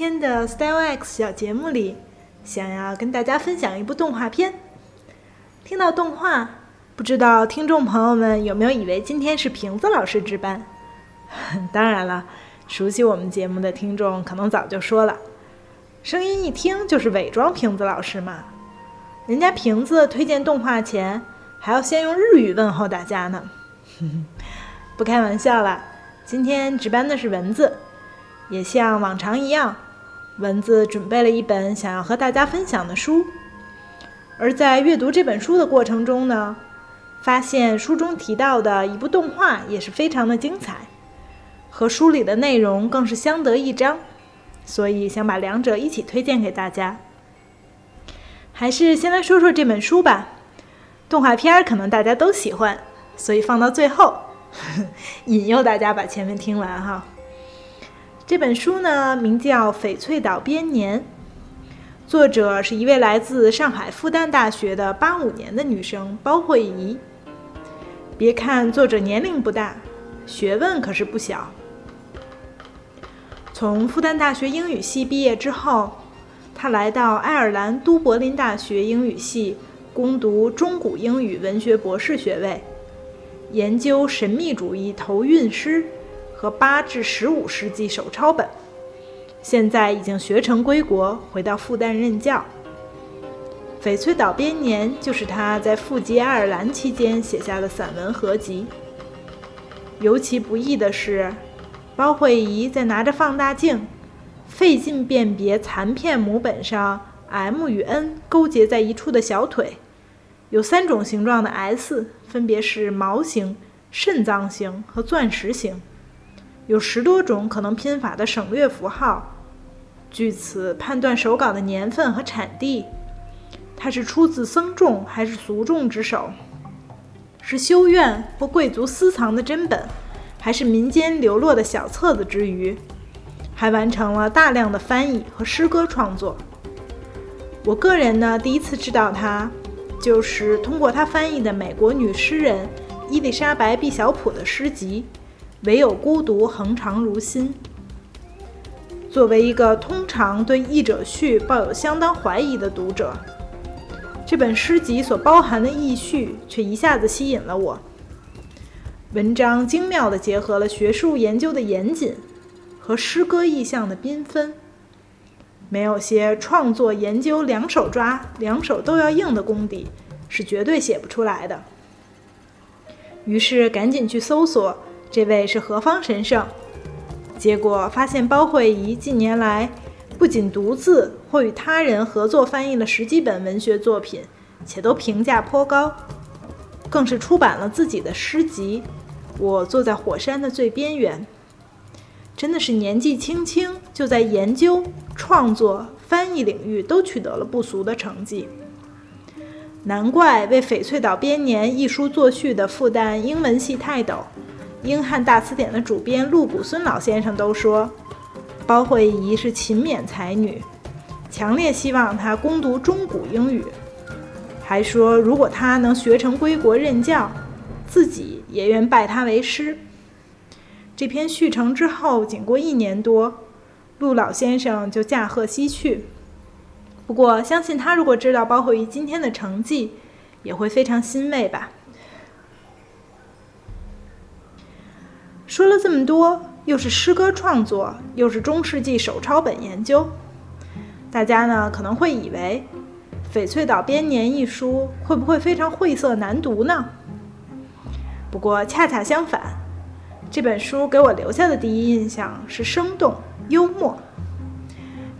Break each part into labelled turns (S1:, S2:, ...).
S1: 今天的 Style X 小节目里，想要跟大家分享一部动画片。听到动画，不知道听众朋友们有没有以为今天是瓶子老师值班？当然了，熟悉我们节目的听众可能早就说了，声音一听就是伪装瓶子老师嘛。人家瓶子推荐动画前，还要先用日语问候大家呢。不开玩笑了，今天值班的是蚊子。也像往常一样，蚊子准备了一本想要和大家分享的书。而在阅读这本书的过程中呢，发现书中提到的一部动画也是非常的精彩，和书里的内容更是相得益彰，所以想把两者一起推荐给大家。还是先来说说这本书吧。动画片可能大家都喜欢，所以放到最后，引诱大家把前面听完哈。这本书呢，名叫《翡翠岛编年》，作者是一位来自上海复旦大学的八五年的女生包慧怡。别看作者年龄不大，学问可是不小。从复旦大学英语系毕业之后，她来到爱尔兰都柏林大学英语系攻读中古英语文学博士学位，研究神秘主义头韵诗。和八至十五世纪手抄本，现在已经学成归国，回到复旦任教。《翡翠岛编年》就是他在赴吉爱尔兰期间写下的散文合集。尤其不易的是，包慧仪在拿着放大镜，费劲辨别残片母本上 M 与 N 勾结在一处的小腿，有三种形状的 S，分别是毛形、肾脏形和钻石形。有十多种可能拼法的省略符号，据此判断手稿的年份和产地。它是出自僧众还是俗众之手？是修院或贵族私藏的珍本，还是民间流落的小册子之余？还完成了大量的翻译和诗歌创作。我个人呢，第一次知道他，就是通过他翻译的美国女诗人伊丽莎白·毕晓普的诗集。唯有孤独恒长如新。作为一个通常对译者序抱有相当怀疑的读者，这本诗集所包含的意序却一下子吸引了我。文章精妙地结合了学术研究的严谨和诗歌意象的缤纷，没有些创作研究两手抓、两手都要硬的功底，是绝对写不出来的。于是赶紧去搜索。这位是何方神圣？结果发现包慧仪近年来不仅独自或与他人合作翻译了十几本文学作品，且都评价颇高，更是出版了自己的诗集《我坐在火山的最边缘》。真的是年纪轻轻就在研究、创作、翻译领域都取得了不俗的成绩。难怪为《翡翠岛编年》一书作序的复旦英文系泰斗。英汉大词典的主编陆谷孙老先生都说，包慧仪是勤勉才女，强烈希望她攻读中古英语，还说如果她能学成归国任教，自己也愿拜她为师。这篇续成之后，仅过一年多，陆老先生就驾鹤西去。不过，相信他如果知道包慧仪今天的成绩，也会非常欣慰吧。说了这么多，又是诗歌创作，又是中世纪手抄本研究，大家呢可能会以为《翡翠岛编年》一书会不会非常晦涩难读呢？不过恰恰相反，这本书给我留下的第一印象是生动幽默，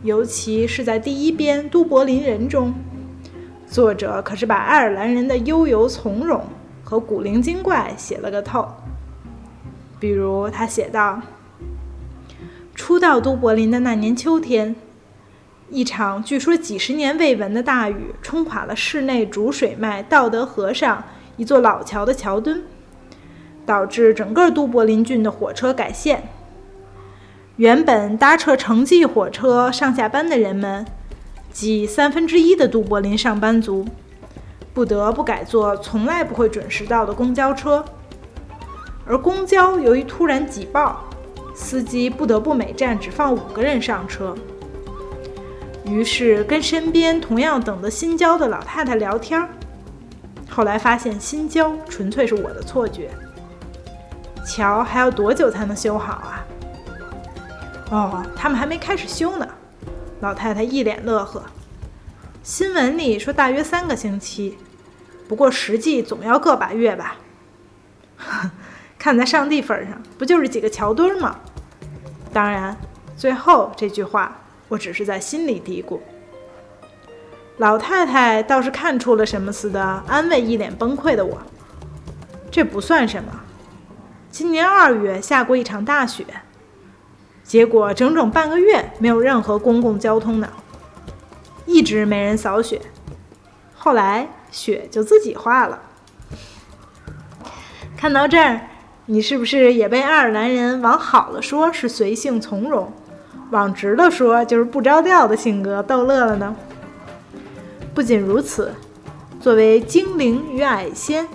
S1: 尤其是在第一编《都柏林人》中，作者可是把爱尔兰人的悠游从容和古灵精怪写了个透。比如他写道：“初到都柏林的那年秋天，一场据说几十年未闻的大雨冲垮了市内主水脉道德河上一座老桥的桥墩，导致整个都柏林郡的火车改线。原本搭乘城际火车上下班的人们，即三分之一的都柏林上班族，不得不改坐从来不会准时到的公交车。而公交由于突然挤爆，司机不得不每站只放五个人上车。于是跟身边同样等的新交的老太太聊天后来发现新交纯粹是我的错觉。桥还要多久才能修好啊？哦，他们还没开始修呢。老太太一脸乐呵。新闻里说大约三个星期，不过实际总要个把月吧。看在上帝份上，不就是几个桥墩吗？当然，最后这句话我只是在心里嘀咕。老太太倒是看出了什么似的，安慰一脸崩溃的我：“这不算什么。今年二月下过一场大雪，结果整整半个月没有任何公共交通呢，一直没人扫雪。后来雪就自己化了。”看到这儿。你是不是也被爱尔兰人往好了说是随性从容，往直了说就是不着调的性格逗乐了呢？不仅如此，作为精灵与矮仙、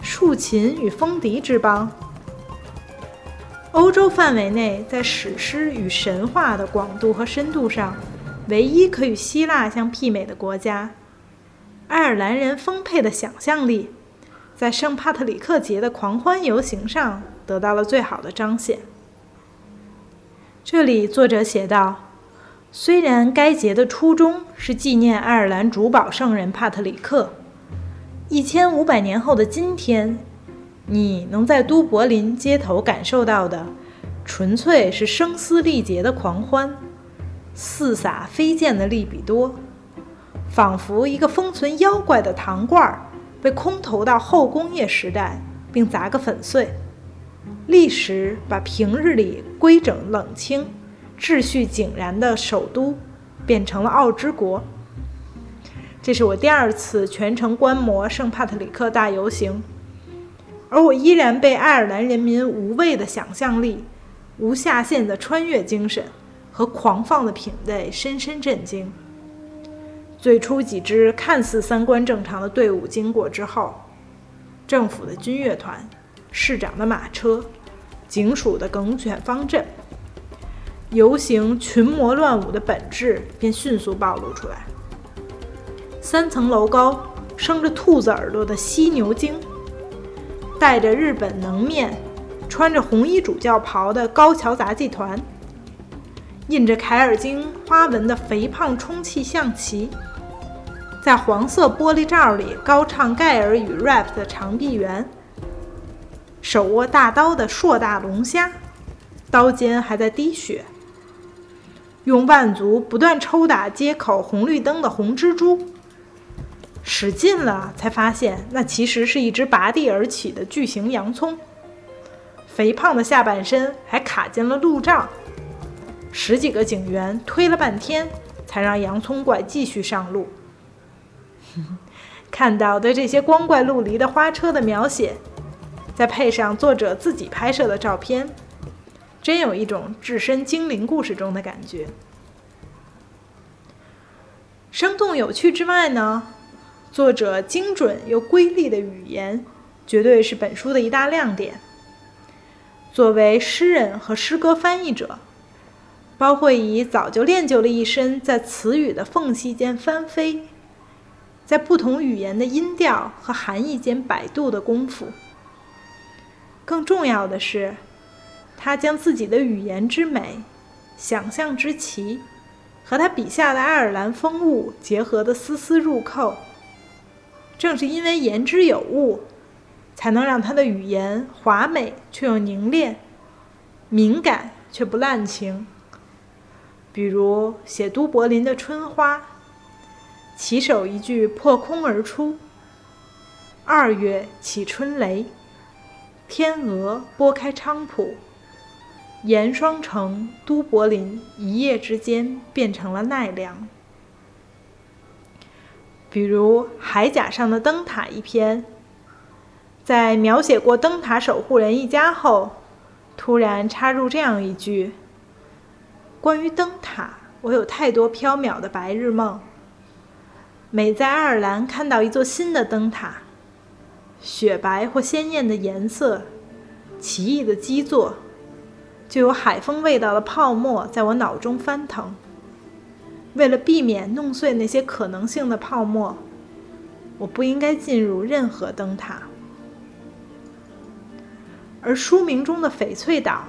S1: 竖琴与风笛之邦，欧洲范围内在史诗与神话的广度和深度上，唯一可与希腊相媲美的国家，爱尔兰人丰沛的想象力。在圣帕特里克节的狂欢游行上得到了最好的彰显。这里作者写道：“虽然该节的初衷是纪念爱尔兰主保圣人帕特里克，一千五百年后的今天，你能在都柏林街头感受到的，纯粹是声嘶力竭的狂欢，四洒飞溅的利比多，仿佛一个封存妖怪的糖罐儿。”被空投到后工业时代，并砸个粉碎。历史把平日里规整冷清、秩序井然的首都，变成了奥之国。这是我第二次全程观摩圣帕特里克大游行，而我依然被爱尔兰人民无畏的想象力、无下限的穿越精神和狂放的品味深深震惊。最初几支看似三观正常的队伍经过之后，政府的军乐团、市长的马车、警署的梗犬方阵，游行群魔乱舞的本质便迅速暴露出来。三层楼高、生着兔子耳朵的犀牛精，戴着日本能面、穿着红衣主教袍的高桥杂技团，印着凯尔经花纹的肥胖充气象棋。在黄色玻璃罩里高唱盖尔语 rap 的长臂猿，手握大刀的硕大龙虾，刀尖还在滴血。用腕足不断抽打街口红绿灯的红蜘蛛，使劲了才发现那其实是一只拔地而起的巨型洋葱，肥胖的下半身还卡进了路障。十几个警员推了半天，才让洋葱怪继续上路。看到对这些光怪陆离的花车的描写，再配上作者自己拍摄的照片，真有一种置身精灵故事中的感觉。生动有趣之外呢，作者精准又瑰丽的语言，绝对是本书的一大亮点。作为诗人和诗歌翻译者，包慧仪早就练就了一身在词语的缝隙间翻飞。在不同语言的音调和含义间摆渡的功夫。更重要的是，他将自己的语言之美、想象之奇，和他笔下的爱尔兰风物结合的丝丝入扣。正是因为言之有物，才能让他的语言华美却又凝练，敏感却不滥情。比如写都柏林的春花。起手一句破空而出。二月起春雷，天鹅拨开菖蒲，盐霜城都柏林一夜之间变成了奈良。比如《海甲上的灯塔》一篇，在描写过灯塔守护人一家后，突然插入这样一句：“关于灯塔，我有太多缥缈的白日梦。每在爱尔兰看到一座新的灯塔，雪白或鲜艳的颜色，奇异的基座，就有海风味道的泡沫在我脑中翻腾。”为了避免弄碎那些可能性的泡沫，我不应该进入任何灯塔。而书名中的翡翠岛，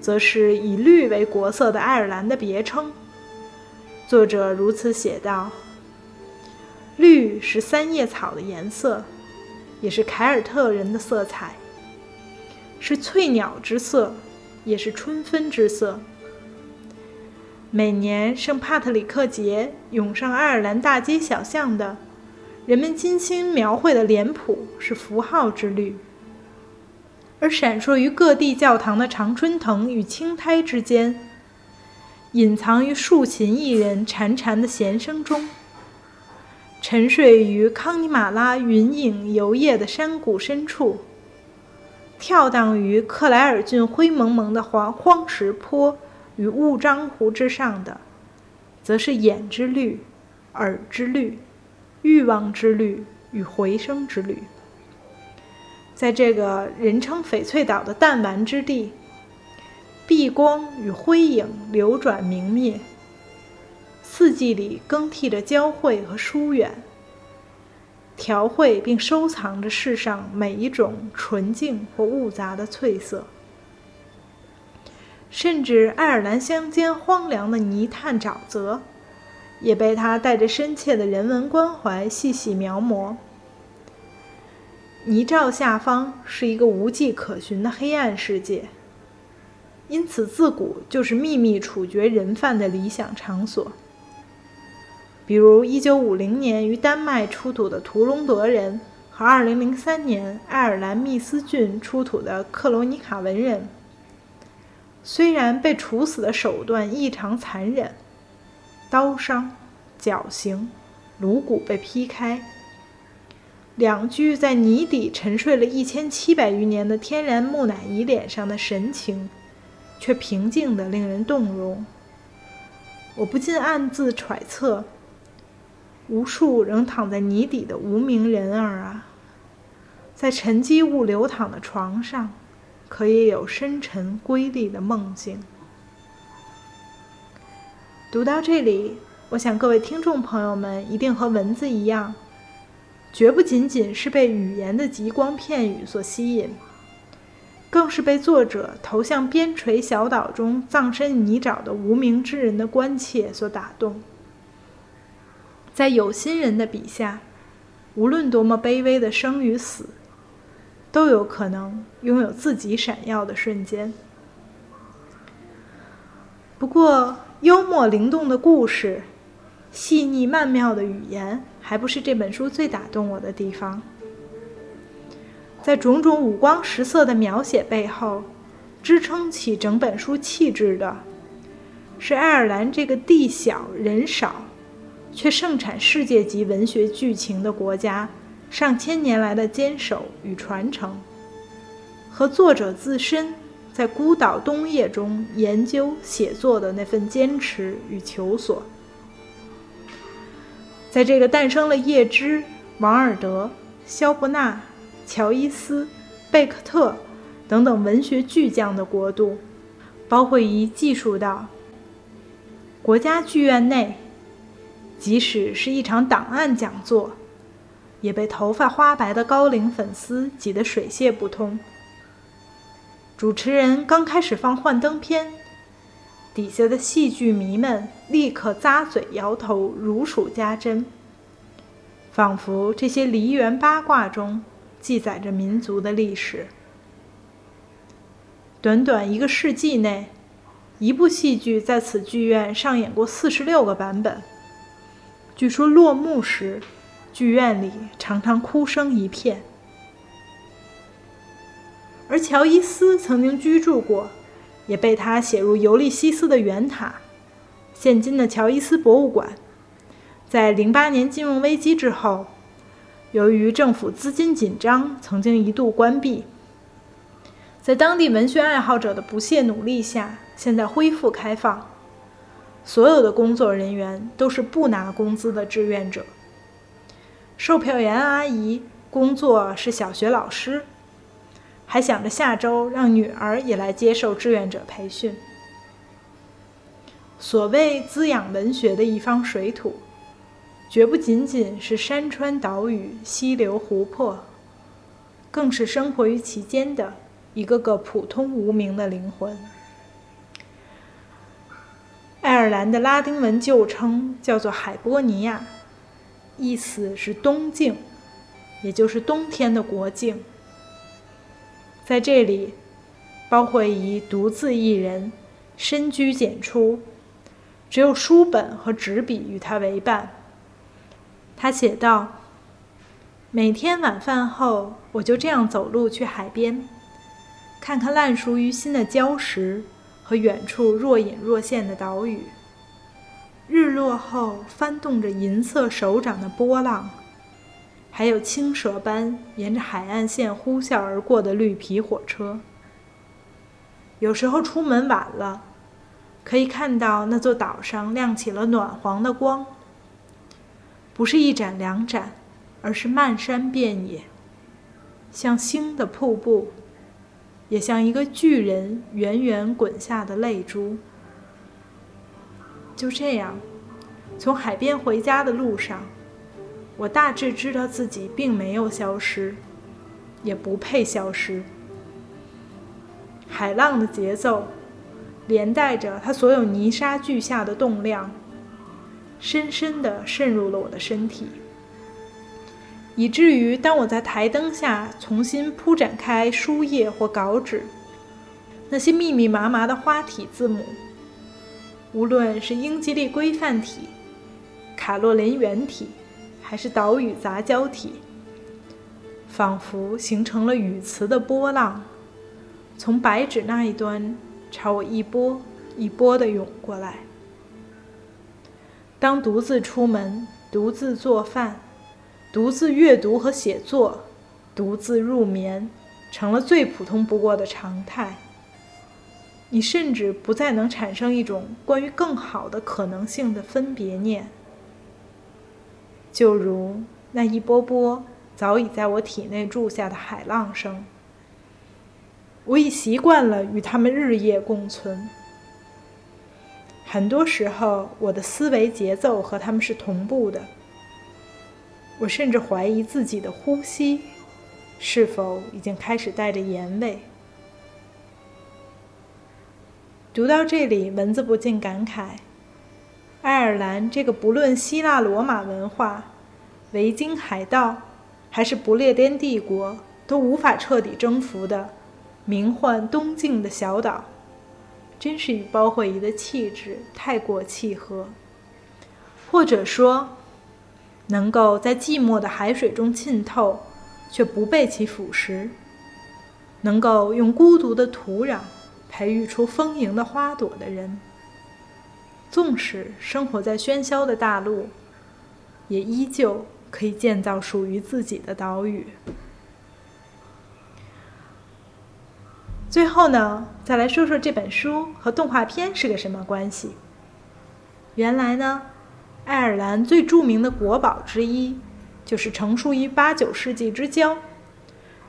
S1: 则是以绿为国色的爱尔兰的别称。作者如此写道：“绿是三叶草的颜色，也是凯尔特人的色彩，是翠鸟之色，也是春分之色。”每年圣帕特里克节涌上爱尔兰大街小巷的，人们精心描绘的脸谱是符号之绿，而闪烁于各地教堂的常春藤与青苔之间，隐藏于竖琴艺人潺潺的弦声中，沉睡于康尼玛拉云影游曳的山谷深处，跳荡于克莱尔郡灰蒙蒙的黄荒石坡。与雾张湖之上的，则是眼之绿、耳之绿、欲望之绿与回声之绿。在这个人称翡翠岛的弹丸之地，碧光与灰影流转明灭，四季里更替着交汇和疏远，调绘并收藏着世上每一种纯净或雾杂的翠色。甚至爱尔兰乡间荒凉的泥炭沼泽，也被他带着深切的人文关怀细细描摹。泥沼下方是一个无迹可寻的黑暗世界，因此自古就是秘密处决人犯的理想场所。比如1950年于丹麦出土的图隆德人和2003年爱尔兰密斯郡出土的克罗尼卡文人。虽然被处死的手段异常残忍，刀伤、绞刑、颅骨被劈开，两具在泥底沉睡了一千七百余年的天然木乃伊脸上的神情，却平静得令人动容。我不禁暗自揣测：无数仍躺在泥底的无名人儿啊，在沉积物流淌的床上。可也有深沉瑰丽的梦境。读到这里，我想各位听众朋友们一定和文字一样，绝不仅仅是被语言的极光片语所吸引，更是被作者投向边陲小岛中葬身泥沼的无名之人的关切所打动。在有心人的笔下，无论多么卑微的生与死。都有可能拥有自己闪耀的瞬间。不过，幽默灵动的故事、细腻曼妙的语言，还不是这本书最打动我的地方。在种种五光十色的描写背后，支撑起整本书气质的，是爱尔兰这个地小人少，却盛产世界级文学剧情的国家。上千年来的坚守与传承，和作者自身在孤岛冬夜中研究写作的那份坚持与求索，在这个诞生了叶芝、王尔德、肖伯纳、乔伊斯、贝克特等等文学巨匠的国度，包括仪记述到：国家剧院内，即使是一场档案讲座。也被头发花白的高龄粉丝挤得水泄不通。主持人刚开始放幻灯片，底下的戏剧迷们立刻咂嘴摇头，如数家珍，仿佛这些梨园八卦中记载着民族的历史。短短一个世纪内，一部戏剧在此剧院上演过四十六个版本。据说落幕时。剧院里常常哭声一片，而乔伊斯曾经居住过，也被他写入尤利西斯的圆塔，现今的乔伊斯博物馆。在零八年金融危机之后，由于政府资金紧张，曾经一度关闭。在当地文学爱好者的不懈努力下，现在恢复开放。所有的工作人员都是不拿工资的志愿者。售票员阿姨工作是小学老师，还想着下周让女儿也来接受志愿者培训。所谓滋养文学的一方水土，绝不仅仅是山川岛屿、溪流湖泊，更是生活于其间的一个个普通无名的灵魂。爱尔兰的拉丁文旧称叫做海波尼亚，意思是东境，也就是冬天的国境。在这里，包惠仪独自一人，深居简出，只有书本和纸笔与他为伴。他写道：“每天晚饭后，我就这样走路去海边，看看烂熟于心的礁石。”和远处若隐若现的岛屿，日落后翻动着银色手掌的波浪，还有青蛇般沿着海岸线呼啸而过的绿皮火车。有时候出门晚了，可以看到那座岛上亮起了暖黄的光，不是一盏两盏，而是漫山遍野，像星的瀑布。也像一个巨人远远滚下的泪珠。就这样，从海边回家的路上，我大致知道自己并没有消失，也不配消失。海浪的节奏，连带着它所有泥沙俱下的动量，深深地渗入了我的身体。以至于当我在台灯下重新铺展开书页或稿纸，那些密密麻麻的花体字母，无论是英吉利规范体、卡洛琳圆体，还是岛屿杂交体，仿佛形成了语词的波浪，从白纸那一端朝我一波一波地涌过来。当独自出门，独自做饭。独自阅读和写作，独自入眠，成了最普通不过的常态。你甚至不再能产生一种关于更好的可能性的分别念，就如那一波波早已在我体内住下的海浪声。我已习惯了与他们日夜共存。很多时候，我的思维节奏和他们是同步的。我甚至怀疑自己的呼吸是否已经开始带着盐味。读到这里，蚊子不禁感慨：爱尔兰这个不论希腊罗马文化、维京海盗，还是不列颠帝国都无法彻底征服的名唤东境的小岛，真是与包惠仪的气质太过契合，或者说。能够在寂寞的海水中浸透，却不被其腐蚀；能够用孤独的土壤培育出丰盈的花朵的人，纵使生活在喧嚣的大陆，也依旧可以建造属于自己的岛屿。最后呢，再来说说这本书和动画片是个什么关系？原来呢。爱尔兰最著名的国宝之一，就是成书于八九世纪之交，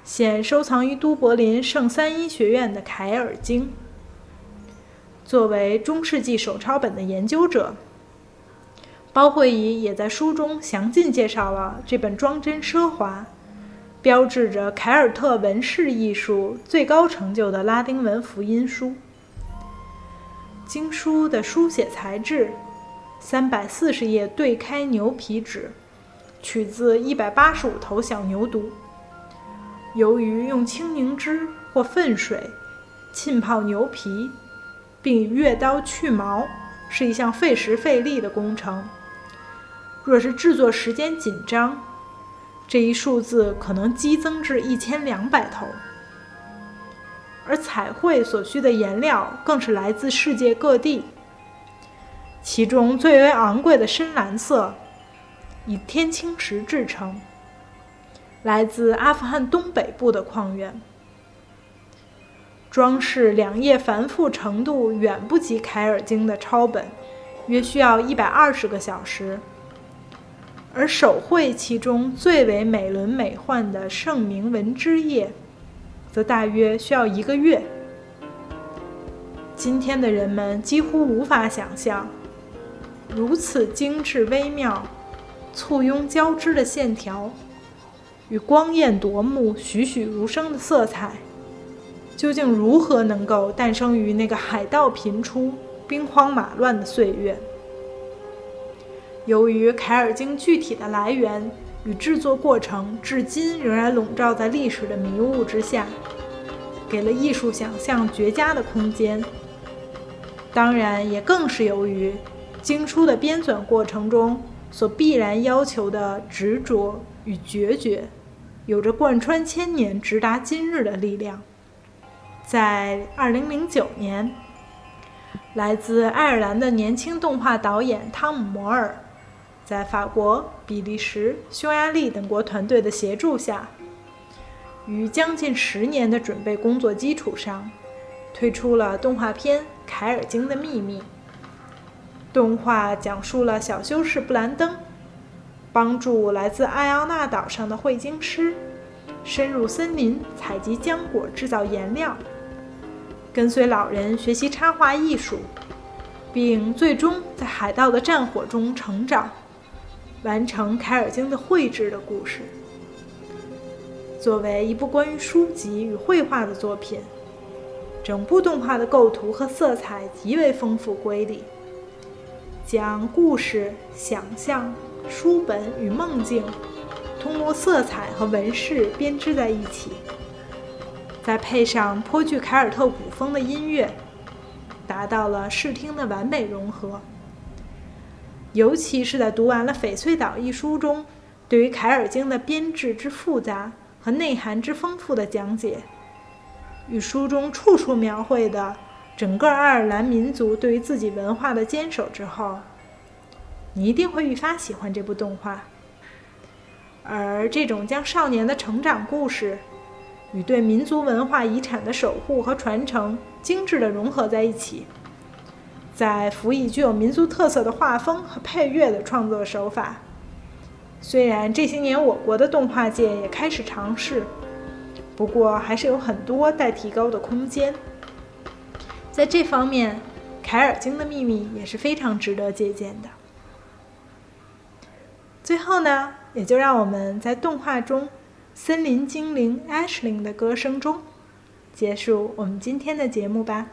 S1: 现收藏于都柏林圣三一学院的《凯尔经》。作为中世纪手抄本的研究者，包惠仪也在书中详尽介绍了这本装帧奢华、标志着凯尔特纹饰艺术最高成就的拉丁文福音书。经书的书写材质。三百四十页对开牛皮纸，取自一百八十五头小牛犊。由于用青柠汁或粪水浸泡牛皮，并以月刀去毛，是一项费时费力的工程。若是制作时间紧张，这一数字可能激增至一千两百头。而彩绘所需的颜料更是来自世界各地。其中最为昂贵的深蓝色，以天青石制成，来自阿富汗东北部的矿源。装饰两页繁复程度远不及凯尔经的抄本，约需要一百二十个小时。而手绘其中最为美轮美奂的圣铭文之页，则大约需要一个月。今天的人们几乎无法想象，如此精致微妙、簇拥交织的线条，与光艳夺目、栩栩如生的色彩。究竟如何能够诞生于那个海盗频出、兵荒马乱的岁月？由于凯尔经具体的来源与制作过程至今仍然笼罩在历史的迷雾之下，给了艺术想象绝佳的空间。当然，也更是由于经书的编纂过程中所必然要求的执着与决绝，有着贯穿千年、直达今日的力量。在2009年，来自爱尔兰的年轻动画导演汤姆·摩尔，在法国、比利时、匈牙利等国团队的协助下，于将近十年的准备工作基础上，推出了动画片《凯尔经的秘密》。动画讲述了小修士布兰登帮助来自艾奥纳岛上的绘经师深入森林采集浆果，制造颜料。跟随老人学习插画艺术，并最终在海盗的战火中成长，完成凯尔经的绘制的故事。作为一部关于书籍与绘画的作品，整部动画的构图和色彩极为丰富瑰丽，将故事、想象、书本与梦境通过色彩和纹饰编织在一起。再配上颇具凯尔特古风的音乐，达到了视听的完美融合。尤其是在读完了《翡翠岛》一书中，对于凯尔经的编制之复杂和内涵之丰富的讲解，与书中处处描绘的整个爱尔兰民族对于自己文化的坚守之后，你一定会愈发喜欢这部动画。而这种将少年的成长故事，与对民族文化遗产的守护和传承精致地融合在一起，再辅以具有民族特色的画风和配乐的创作手法。虽然这些年我国的动画界也开始尝试，不过还是有很多待提高的空间。在这方面，《凯尔经的秘密》也是非常值得借鉴的。最后呢，也就让我们在动画中。森林精灵 Ashling 的歌声中，结束我们今天的节目吧。